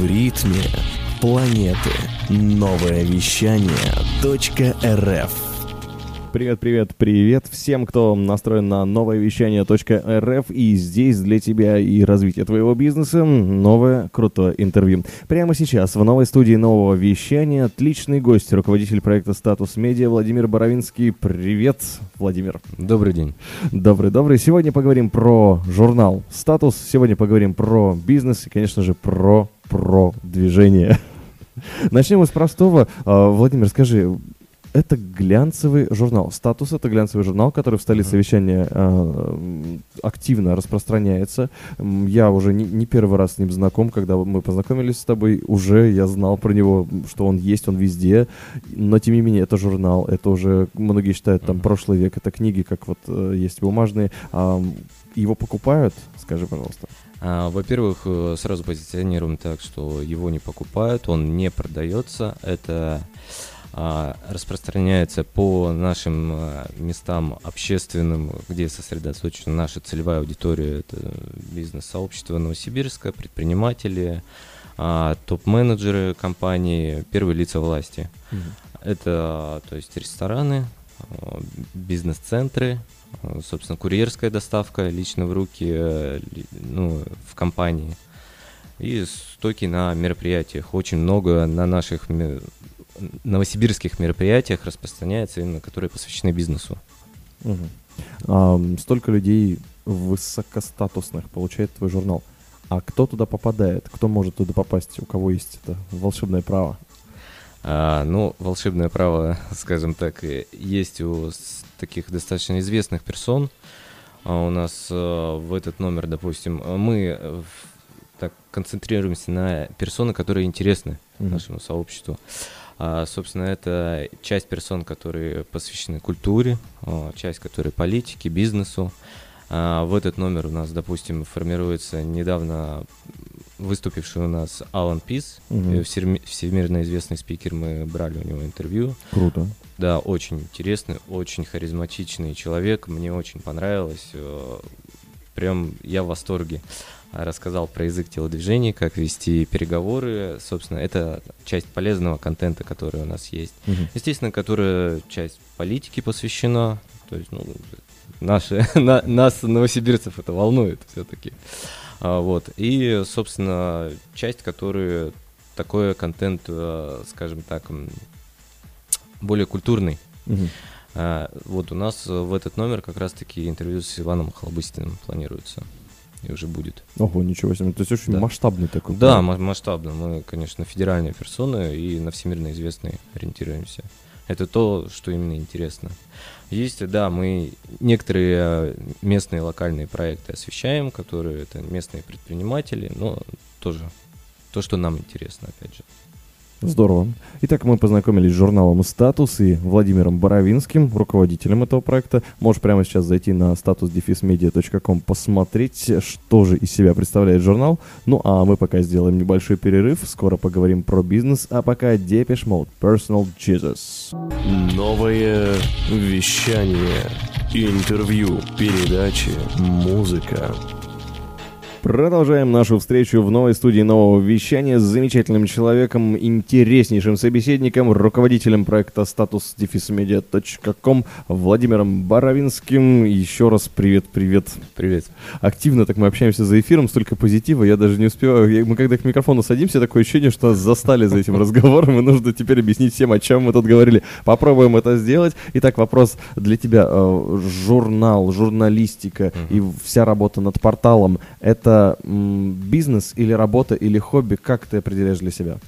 В ритме планеты. Новое вещание .рф Привет, привет, привет всем, кто настроен на новое вещание .рф и здесь для тебя и развития твоего бизнеса новое крутое интервью. Прямо сейчас в новой студии нового вещания отличный гость, руководитель проекта «Статус Медиа» Владимир Боровинский. Привет, Владимир. Добрый день. Добрый, добрый. Сегодня поговорим про журнал «Статус», сегодня поговорим про бизнес и, конечно же, про продвижение. Начнем с простого. А, Владимир, скажи, это глянцевый журнал. Статус это глянцевый журнал, который в столице вещания э, активно распространяется. Я уже не, не первый раз с ним знаком, когда мы познакомились с тобой, уже я знал про него, что он есть, он везде. Но тем не менее, это журнал, это уже многие считают там прошлый век, это книги, как вот э, есть бумажные. А, его покупают, скажи, пожалуйста. А, во-первых, э, сразу позиционируем так, что его не покупают, он не продается. Это а, распространяется по нашим а, местам общественным, где сосредоточена наша целевая аудитория. Это бизнес-сообщество Новосибирска, предприниматели, а, топ-менеджеры компании, первые лица власти. Это, то есть, рестораны, бизнес-центры, э, собственно, курьерская доставка лично в руки, э, ну, в компании. И стойки на мероприятиях. Очень много на наших новосибирских мероприятиях распространяется, именно которые посвящены бизнесу. Мгм. Ам, столько людей высокостатусных получает твой журнал. А кто туда попадает? Кто может туда попасть? У кого есть это волшебное право? А, ну, волшебное право, скажем так, есть у таких достаточно известных персон. А у нас э, в этот номер, допустим, мы э, так концентрируемся на персоны, которые интересны Мгм. нашему сообществу. А, собственно, это часть персон, которые посвящены культуре, а, часть, которые политике, бизнесу. А, в этот номер у нас, допустим, формируется недавно выступивший у нас Алан Пис, всерми- всемирно известный спикер, мы брали у него интервью. Круто. Да, очень интересный, очень харизматичный человек, мне очень понравилось. э, Прям я в восторге. А, Рассказал про язык телодвижений, как вести переговоры. Собственно, это часть полезного контента, который у нас есть. Мгм. Естественно, которая часть политики посвящена. То есть, ну, наши, на- нас, новосибирцев, это волнует все-таки. Вот. И, собственно, часть, которая такой контент, э, скажем так, м, более культурный. А, вот у нас в этот номер как раз-таки интервью с Иваном Холбыстиным планируется. И уже будет. Ого, ничего себе. То есть очень Да. масштабный такой. Да, ма- масштабно. Мы, конечно, федеральные персоны и на всемирно известные ориентируемся. Это то, что именно интересно. Есть, да, мы некоторые э, местные локальные проекты освещаем, которые это местные предприниматели, но тоже то, что нам интересно, опять же. Здорово. Итак, мы познакомились с журналом «Статус» и Владимиром Боровинским, руководителем этого проекта. Можешь прямо сейчас зайти на status посмотреть, что же из себя представляет журнал. Ну, а мы пока сделаем небольшой перерыв. Скоро поговорим про бизнес, а пока Depeche Mode, Personal Jesus. Новое вещание. Интервью, передачи, музыка. Продолжаем нашу встречу в новой студии нового вещания с замечательным человеком, интереснейшим собеседником, руководителем проекта статус медиа.ком Владимиром Боровинским. Еще раз привет-привет. Привет. Активно так мы общаемся за эфиром, столько позитива, я даже не успеваю. Мы когда к микрофону садимся, такое ощущение, что нас застали за этим разговором, и нужно теперь объяснить всем, о чем мы тут говорили. Попробуем это сделать. Итак, вопрос для тебя. Э, Журнал, журналистика и вся работа над порталом — это м, бизнес или работа или хобби? Как ты определяешь для себя?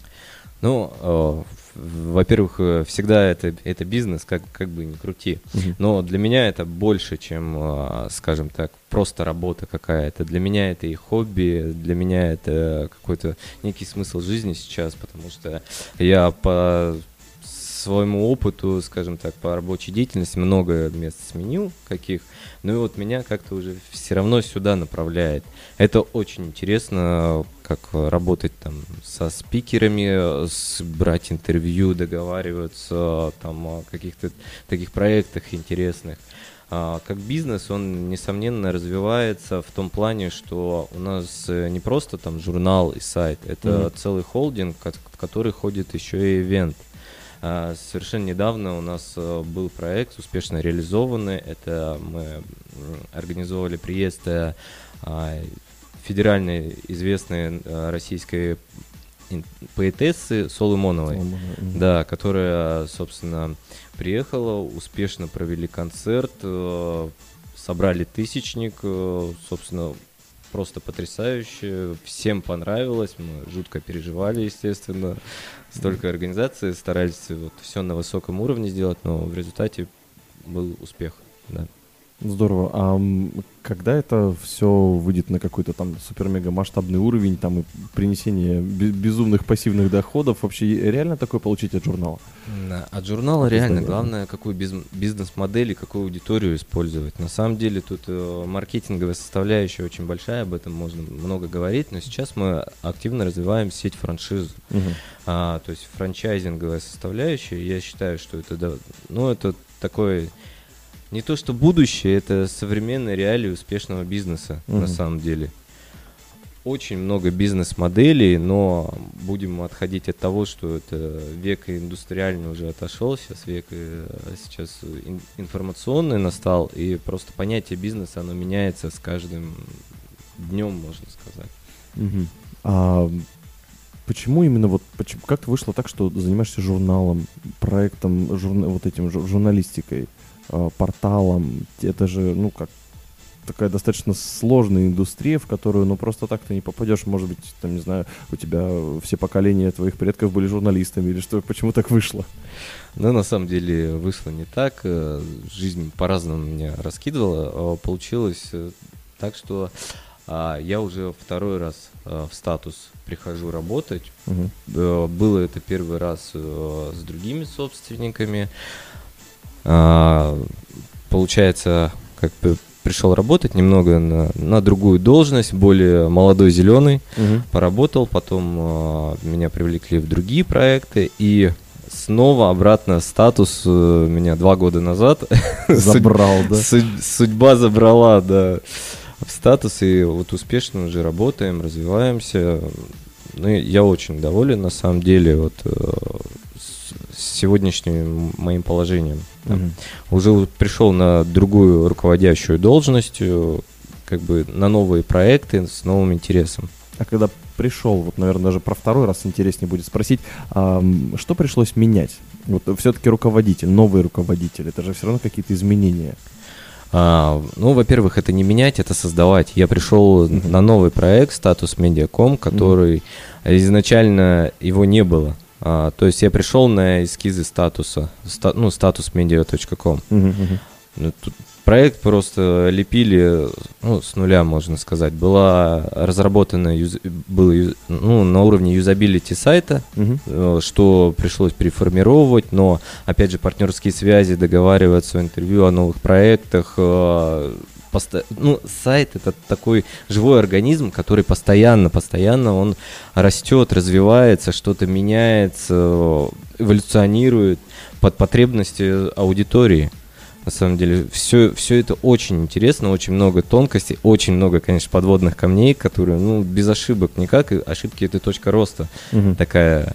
Ну, э, во-первых, э, всегда это, это бизнес, как, как бы ни крути. Но для меня это больше, чем, э, скажем так, просто работа какая-то. Для меня это и хобби, для меня это какой-то некий смысл жизни сейчас, потому что я по своему опыту, скажем так, по рабочей деятельности много мест сменил каких, ну и вот меня как-то уже все равно сюда направляет. Это очень интересно, как работать там со спикерами, с, брать интервью, договариваться там о каких-то таких проектах интересных. а, как бизнес он, несомненно, развивается в том плане, что у нас не просто там журнал и сайт, это Мгм. целый холдинг, в который ходит еще и ивент. Совершенно недавно у нас э, был проект успешно реализованный. Это мы организовали приезд э, а, федеральной известной э, российской поэтессы Соломоновой. Мгм. Да, которая, собственно, приехала, успешно провели концерт, собрали тысячник, собственно, просто потрясающе, всем понравилось, мы жутко переживали, естественно, столько организаций, старались вот все на высоком уровне сделать, но в результате был успех, да. Здорово. А когда это все выйдет на какой-то там супер-мега масштабный уровень, там и принесение бе- безумных пассивных доходов, вообще реально такое получить от журнала? От журнала От реально издания. главное, какую биз- бизнес-модель и какую аудиторию использовать. На самом деле тут э, маркетинговая составляющая очень большая, об этом можно много говорить, но сейчас мы активно развиваем сеть франшиз. Мгм. А, то есть франчайзинговая составляющая, я считаю, что это, ну, это такое, не то что будущее, это современные реалии успешного бизнеса Мгм. на самом деле. Очень много бизнес-моделей, но будем отходить от того, что это век индустриальный уже отошел, сейчас век э, сейчас ин- информационный настал, и просто понятие бизнеса, оно меняется с каждым днем, можно сказать. Мгм. А почему именно вот, почему, как вышло так, что занимаешься журналом, проектом, журна- вот этим жу- журналистикой, а, порталом? Это же, ну, как такая достаточно сложная индустрия, в которую, ну, просто так ты не попадешь. Может быть, там, не знаю, у тебя все поколения твоих предков были журналистами, или что, почему так вышло? Но на самом деле вышло не так. э, Жизнь по-разному меня раскидывала. а Получилось э, так, что а, я уже второй раз в статус прихожу работать. Э, Было это первый раз э, с другими собственниками. А, Получается, как бы пришел работать немного на, на другую должность, более молодой зеленый Мгм. поработал, потом э, меня привлекли в другие проекты, и снова обратно статус э, меня два года назад Забрал, да? Суд- судьба забрала, да, в статус, и вот успешно уже работаем, развиваемся. Ну, я очень доволен, на самом деле, вот э, сегодняшним моим положением. Мгм. Уже пришел на другую руководящую должность, э, как бы на новые проекты с новым интересом. А когда пришел, вот, наверное, даже про второй раз интереснее будет спросить, а, что пришлось менять? Вот все-таки руководитель, новый руководитель, это же все равно какие-то изменения. А, ну, во-первых, это не менять, это создавать. Я пришел Мгм. на новый проект статус Медиаком, который изначально его не было. А, то есть я пришел на эскизы статуса, ста- ну, статус media.com. Мгм, мгм. Ну, тут проект просто лепили ну, с нуля, можно сказать. Была разработана юз- было юз- ну, на уровне юзабилити сайта, э, что пришлось переформировать, но, опять же, партнерские связи, договариваться о интервью, о новых проектах. Поста- Ну, сайт — это такой живой организм, который постоянно, постоянно он растет, развивается, что-то меняется, эволюционирует под потребности аудитории. На самом деле, все, все это очень интересно, очень много тонкостей, очень много, конечно, подводных камней, которые, ну, без ошибок никак, и ошибки это точка роста Мгм. такая.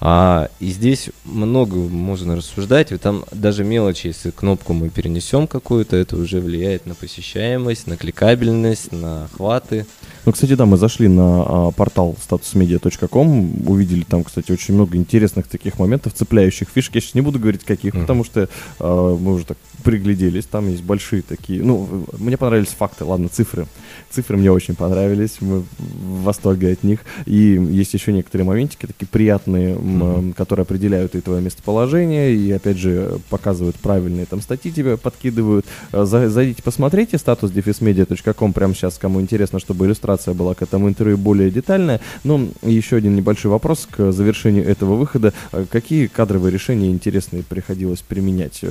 А, и здесь много можно рассуждать, и там даже мелочи, если кнопку мы перенесем какую-то, это уже влияет на посещаемость, на кликабельность, на охваты. Ну, кстати, да, мы зашли на а, портал statusmedia.com, увидели там, кстати, очень много интересных таких моментов, цепляющих фишек. Я сейчас не буду говорить каких, Мгм. потому что а, мы уже так пригляделись, там есть большие такие, ну, мне понравились факты, ладно, цифры. Цифры мне очень понравились, мы в восторге от них. И есть еще некоторые моментики такие приятные, э, которые определяют и твое местоположение, и, опять же, показывают правильные там статьи тебе подкидывают. Э, за- Зайдите, посмотрите статус defismedia.com прямо сейчас, кому интересно, чтобы иллюстрация была к этому интервью более детальная. Ну, еще один небольшой вопрос к завершению этого выхода. Э, Какие кадровые решения интересные приходилось применять?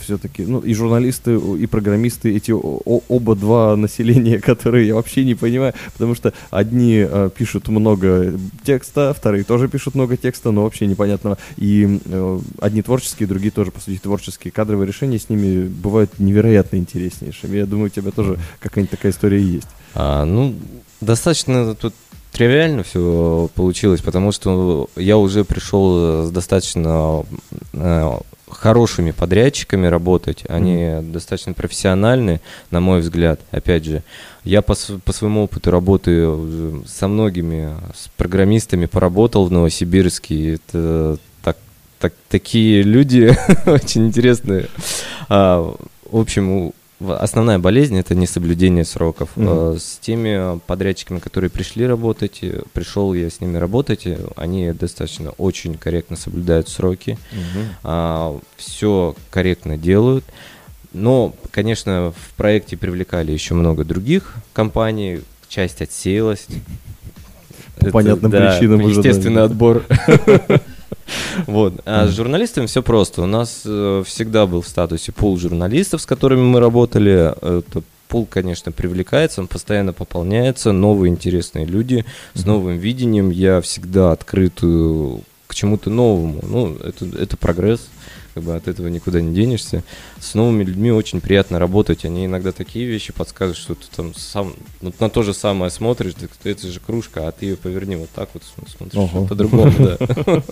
Все-таки все-таки, ну, и журналисты, и программисты, эти оба два населения, которые я вообще не понимаю, потому что одни э, пишут много текста, вторые тоже пишут много текста, но вообще непонятного. И э, одни творческие, другие тоже, по сути, творческие. Кадровые решения с ними бывают невероятно интереснейшими. Я думаю, у тебя тоже какая-нибудь такая история есть. А, ну, достаточно тут тривиально все получилось, потому что я уже пришел с достаточно э, хорошими подрядчиками работать. Они mm-hmm. достаточно профессиональны, на мой взгляд. Опять же, я по, по своему опыту работы со многими с программистами поработал в Новосибирске. Это так, так, такие люди очень интересные. А, в общем, основная болезнь это несоблюдение сроков. Mm-hmm. С теми подрядчиками, которые пришли работать, э, пришел я с ними работать, э, они достаточно очень корректно соблюдают сроки, mm-hmm. а, все корректно делают. Но, конечно, в проекте привлекали еще много других компаний, часть отсеялась. По понятным причинам уже. Естественный отбор. Вот. А с журналистами все просто. У нас э, всегда был в статусе пул журналистов, с которыми мы работали. Это пул, конечно, привлекается, он постоянно пополняется, новые интересные люди с новым видением. Я всегда открыт э, к чему-то новому. Ну, это, это прогресс как бы от этого никуда не денешься. С новыми людьми очень приятно работать, они иногда такие вещи подсказывают, что ты там сам вот на то же самое смотришь, так, это же кружка, а ты ее поверни вот так вот, смотришь по-другому, да.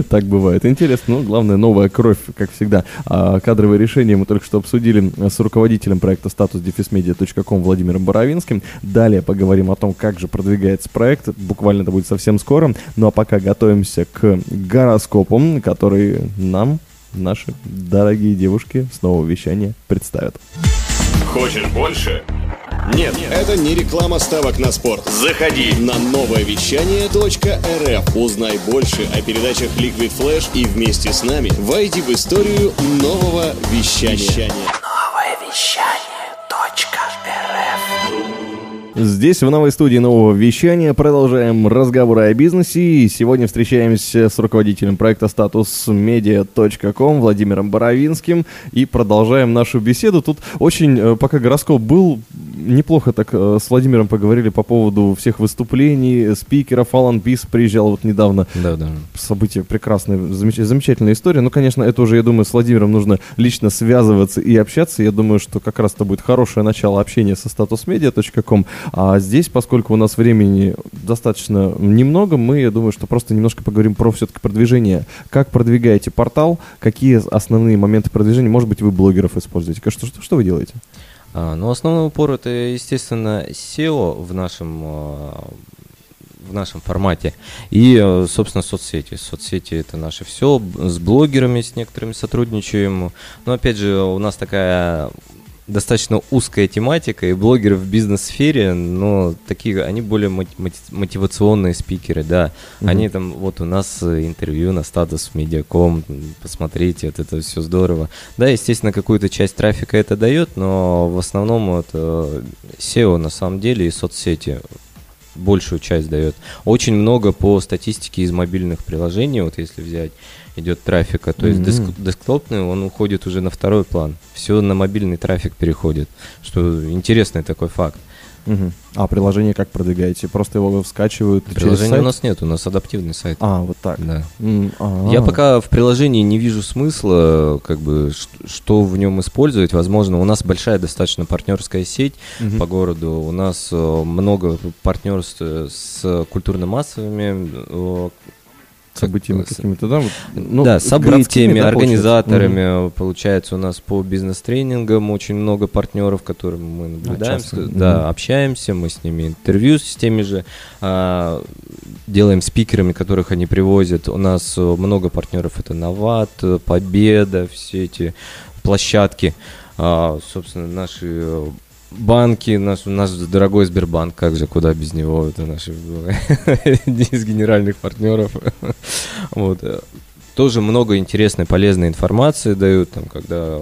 Так бывает. Интересно, ну, главное, новая кровь, как всегда. А кадровые решения мы только что обсудили с руководителем проекта statusdefismedia.com Владимиром Боровинским. Далее поговорим о том, как же продвигается проект. Буквально это будет совсем скоро. Ну а пока готовимся к гороскопу, который нам наши дорогие девушки с нового вещания представят. Хочешь больше? Нет, Нет, это не реклама ставок на спорт. Заходи на новое вещание .рф. Узнай больше о передачах Liquid Flash и вместе с нами войди в историю нового вещания. Новое вещание. Здесь, в новой студии нового вещания, продолжаем разговоры о бизнесе. И сегодня встречаемся с руководителем проекта statusmedia.com Владимиром Боровинским и продолжаем нашу беседу. Тут очень, э, пока гороскоп был, неплохо так э, с Владимиром поговорили по поводу всех выступлений, спикеров. Алан Пис приезжал вот недавно. Да, да. Событие прекрасное, замеч- замечательная история. Ну, конечно, это уже, я думаю, с Владимиром нужно лично связываться и общаться. Я думаю, что как раз это будет хорошее начало общения со statusmedia.com. А здесь, поскольку у нас времени достаточно немного, мы, я думаю, что просто немножко поговорим про все-таки продвижение. Как продвигаете портал, какие основные моменты продвижения, может быть, вы блогеров используете, что, что, что вы делаете? А, ну, основной упор это, естественно, SEO в нашем а, в нашем формате. И, э, собственно, соцсети. Соцсети это наше все. С блогерами, с некоторыми сотрудничаем. Но, опять же, у нас такая достаточно узкая тематика, и блогеры в бизнес-сфере, но такие, они более мотивационные спикеры, да. Mm-hmm. Они там, вот у нас интервью на статус медиаком, посмотрите, вот это все здорово. Да, естественно, какую-то часть трафика это дает, но в основном это SEO на самом деле и соцсети большую часть дает. Очень много по статистике из мобильных приложений, вот если взять идет трафика. То есть mm-hmm. десктопный, он уходит уже на второй план. Все на мобильный трафик переходит. Что интересный такой факт. Угу. А приложение как продвигаете? Просто его скачивают Приложения у нас нет, у нас адаптивный сайт. А, вот так. Да. Я пока в приложении не вижу смысла, как бы, что в нем использовать. Возможно, у нас большая достаточно партнерская сеть угу. по городу. У нас э, много партнерств с культурно-массовыми э, событиями какими-то, да? Вот, ну, да, событиями, организаторами. Угу. Получается, у нас по бизнес-тренингам очень много партнеров, которым мы наблюдаем, а, да, угу. общаемся, мы с ними интервью с теми же а, делаем спикерами, которых они привозят. У нас много партнеров, это Новат, Победа, все эти площадки. А, собственно, наши банки, наш, наш дорогой Сбербанк, как же, куда без него, это наш из генеральных партнеров. вот. Тоже много интересной, полезной информации дают, там, когда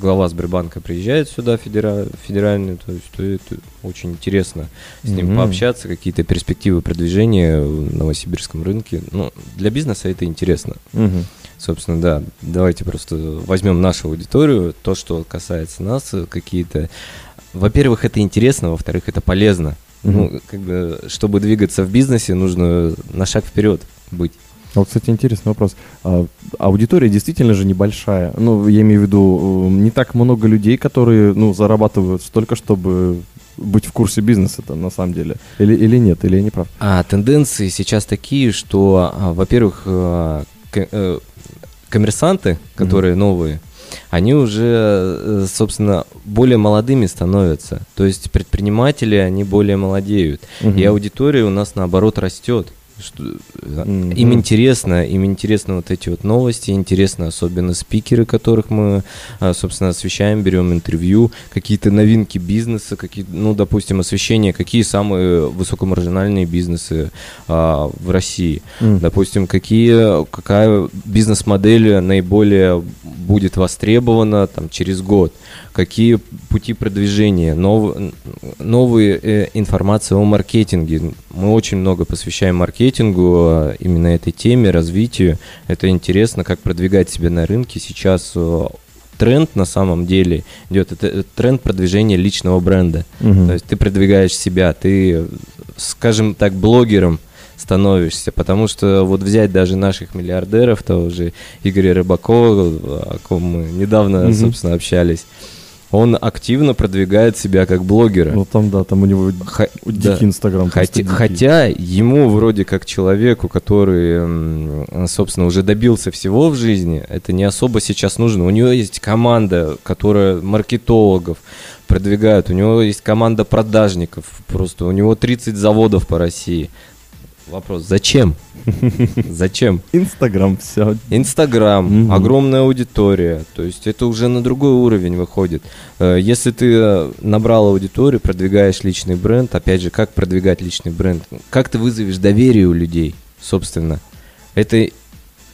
глава Сбербанка приезжает сюда федера, федеральный, то есть то это очень интересно с ним mm-hmm. пообщаться, какие-то перспективы продвижения в новосибирском рынке. Ну, для бизнеса это интересно. Mm-hmm. Собственно, да, давайте просто возьмем нашу аудиторию, то, что касается нас, какие-то... Во-первых, это интересно, во-вторых, это полезно. Мгм. Ну, как бы, чтобы двигаться в бизнесе, нужно на шаг вперед быть. Вот, кстати, интересный вопрос. А, аудитория действительно же небольшая. Ну, я имею в виду, э, не так много людей, которые, ну, зарабатывают столько, чтобы быть в курсе бизнеса-то, на самом деле. Или, или нет, или я не прав. А тенденции сейчас такие, что, а, во-первых, к- э, коммерсанты, которые новые, они уже, э, собственно, более молодыми становятся. То есть предприниматели, они более молодеют. Мгм. И аудитория у нас, наоборот, растет. Что, Мгм. Им интересно, им интересны вот эти вот новости, интересно особенно спикеры, которых мы, а, собственно, освещаем, берем интервью, какие-то новинки бизнеса, какие, ну, допустим, освещение, какие самые высокомаржинальные бизнесы а, в России. М. Допустим, какие, какая бизнес-модель наиболее будет востребована там, через год, какие пути продвижения, нов, новые э, информации о маркетинге. Мы очень много посвящаем маркетингу, э, именно этой теме, развитию. Это интересно, как продвигать себя на рынке. Сейчас э, тренд на самом деле идет, это э, тренд продвижения личного бренда. Мгм. То есть ты продвигаешь себя, ты, скажем так, блогером становишься, потому что вот взять даже наших миллиардеров, того же Игоря Рыбакова, о ком мы недавно, Мгм. собственно, общались, он активно продвигает себя как блогера. Ну, там, да, там у него Ха- дикий да. инстаграм. Хотя, хотя ему вроде как человеку, который, собственно, уже добился всего в жизни, это не особо сейчас нужно. У него есть команда, которая маркетологов продвигают, у него есть команда продажников, просто у него 30 заводов по России. Вопрос, зачем? Зачем? Инстаграм, все. Инстаграм, огромная аудитория, то есть это уже на другой уровень выходит. Э, Если ты э, набрал аудиторию, продвигаешь личный бренд, опять же, как продвигать личный бренд? Как ты вызовешь доверие у людей, собственно? Это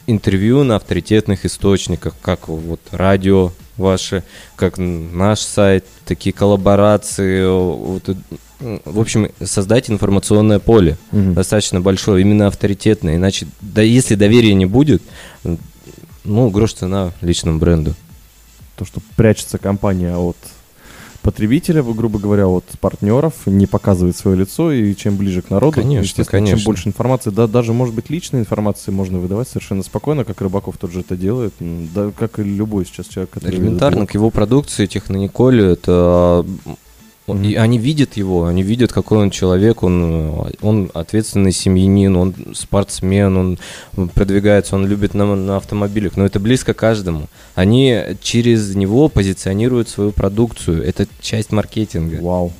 интервью на авторитетных источниках, как вот радио ваше, как наш сайт, такие коллаборации, вот, э, в общем, создать информационное поле Мгм. достаточно большое, именно авторитетное. Иначе, да если доверия не будет, ну, грош цена личному бренду. То, что прячется компания от потребителя, грубо говоря, от партнеров, не показывает свое лицо, и чем ближе к народу, Конечно, конечно. чем больше информации, да, даже, может быть, личной информации можно выдавать совершенно спокойно, как Рыбаков тот же это делает, да, как и любой сейчас человек, который... Элементарно к его продукции Технониколе это Мгм. и они видят его, они видят, какой он человек, он, он ответственный семьянин, он спортсмен, он продвигается, он любит на, на автомобилях, но это близко каждому. Они через него позиционируют свою продукцию, это часть маркетинга. Вау.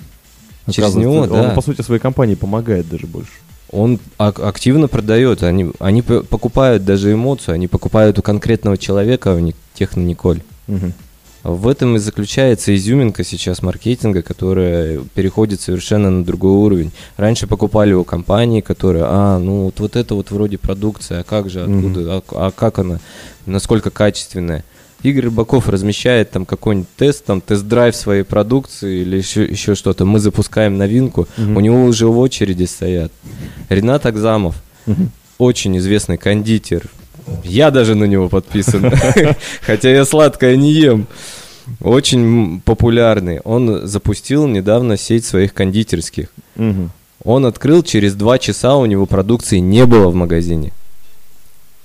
Через него, он, да. по сути, своей компании помогает даже больше. Он ак- активно продает, они, они покупают даже эмоцию, они покупают у конкретного человека, а не Технониколь. Мгм. В этом и заключается изюминка сейчас маркетинга, которая переходит совершенно на другой уровень. Раньше покупали у компании, которые, а, ну вот, вот это вот вроде продукция, а как же, откуда, а, а как она, насколько качественная. Игорь Рыбаков размещает там какой-нибудь тест, там тест-драйв своей продукции или еще, еще что-то. Мы запускаем новинку, Мгм. у него уже в очереди стоят. Ренат Акзамов, Мгм. очень известный кондитер. Я даже на него подписан, хотя я сладкое не ем. Очень популярный. Он запустил недавно сеть своих кондитерских. Он открыл, через два часа у него продукции не было в магазине.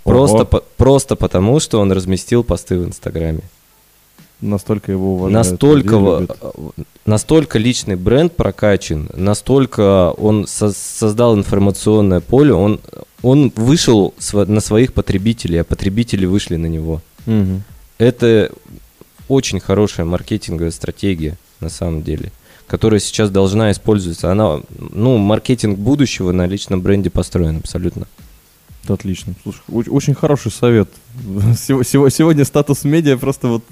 Просто, по- просто потому, что он разместил посты в Инстаграме. Настолько его уважают. Настолько, любят. настолько личный бренд прокачан, настолько он со- создал информационное поле, он, он вышел на своих потребителей, а потребители вышли на него. Мгм. Это очень хорошая маркетинговая стратегия, на самом деле, которая сейчас должна использоваться. Она, ну, маркетинг будущего на личном бренде построен абсолютно. Отлично. Слушай, оч- очень хороший совет. Сего- сего- Сегодня статус медиа просто вот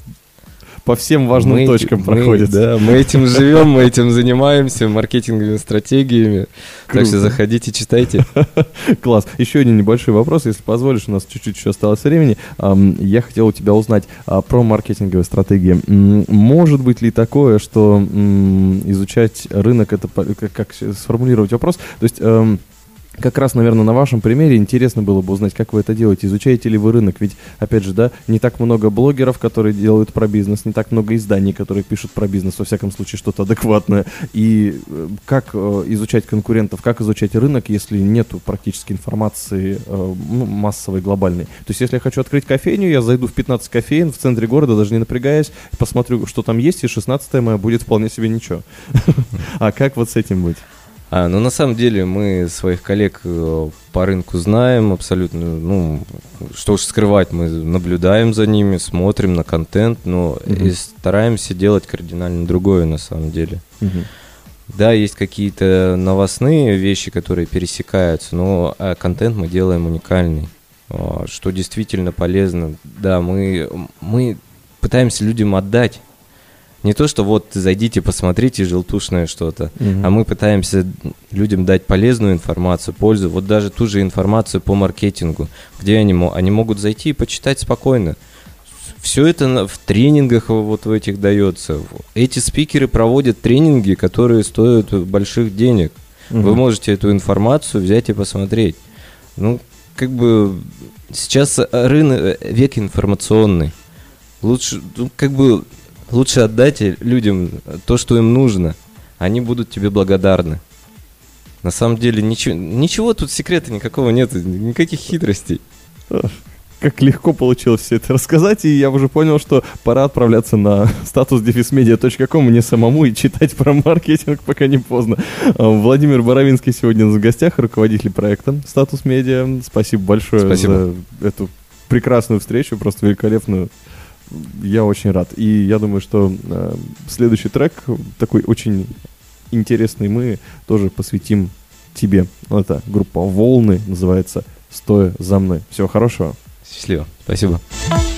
по всем важным Мы- точкам мы- проходит. Да, мы этим живем, мы этим занимаемся, маркетинговыми стратегиями. Так что Круто. заходите, читайте. Класс. Еще один небольшой вопрос, если позволишь, у нас чуть-чуть еще осталось времени. Я хотел у тебя узнать а, про маркетинговые стратегии. Может быть ли такое, что изучать рынок, это как, сформулировать вопрос? То есть как раз, наверное, на вашем примере интересно было бы узнать, как вы это делаете. Изучаете ли вы рынок? Ведь, опять же, да, не так много блогеров, которые делают про бизнес, не так много изданий, которые пишут про бизнес, во всяком случае, что-то адекватное. И э, как э, изучать конкурентов, как изучать рынок, если нету практически информации э, ну, массовой, глобальной. То есть, если я хочу открыть кофейню, я зайду в 15 кофеин в центре города, даже не напрягаясь, посмотрю, что там есть, и 16 моя будет вполне себе ничего. А как вот с этим быть? А, ну, на самом деле, мы своих коллег э, по рынку знаем абсолютно. Ну, что уж скрывать, мы наблюдаем за ними, смотрим на контент, но Мгм. и стараемся делать кардинально другое на самом деле. Мгм. Да, есть какие-то новостные вещи, которые пересекаются, но а, контент мы делаем уникальный, а, что действительно полезно. Да, мы, мы пытаемся людям отдать. Не то, что вот зайдите, посмотрите желтушное что-то, Мгм. а мы пытаемся людям дать полезную информацию, пользу. Вот даже ту же информацию по маркетингу, где они, они могут зайти и почитать спокойно. Все это в тренингах вот в этих дается. Эти спикеры проводят тренинги, которые стоят больших денег. Вы Мгм. можете эту информацию взять и посмотреть. Ну, как бы сейчас рынок, век информационный. Лучше, ну, как бы, лучше отдать людям то, что им нужно. Они будут тебе благодарны. На самом деле ничего, ничего тут секрета никакого нет, никаких хитростей. Как легко получилось все это рассказать, и я уже понял, что пора отправляться на statusdefismedia.com мне самому и читать про маркетинг, пока не поздно. А, Владимир Боровинский сегодня в гостях, руководитель проекта Статус Медиа. Спасибо большое Спасибо. за эту прекрасную встречу, просто великолепную. Я очень рад. И я думаю, что э, следующий трек, такой очень интересный, мы тоже посвятим тебе. Это группа «Волны» называется «Стоя за мной». Всего хорошего. Счастливо. Спасибо. Эй,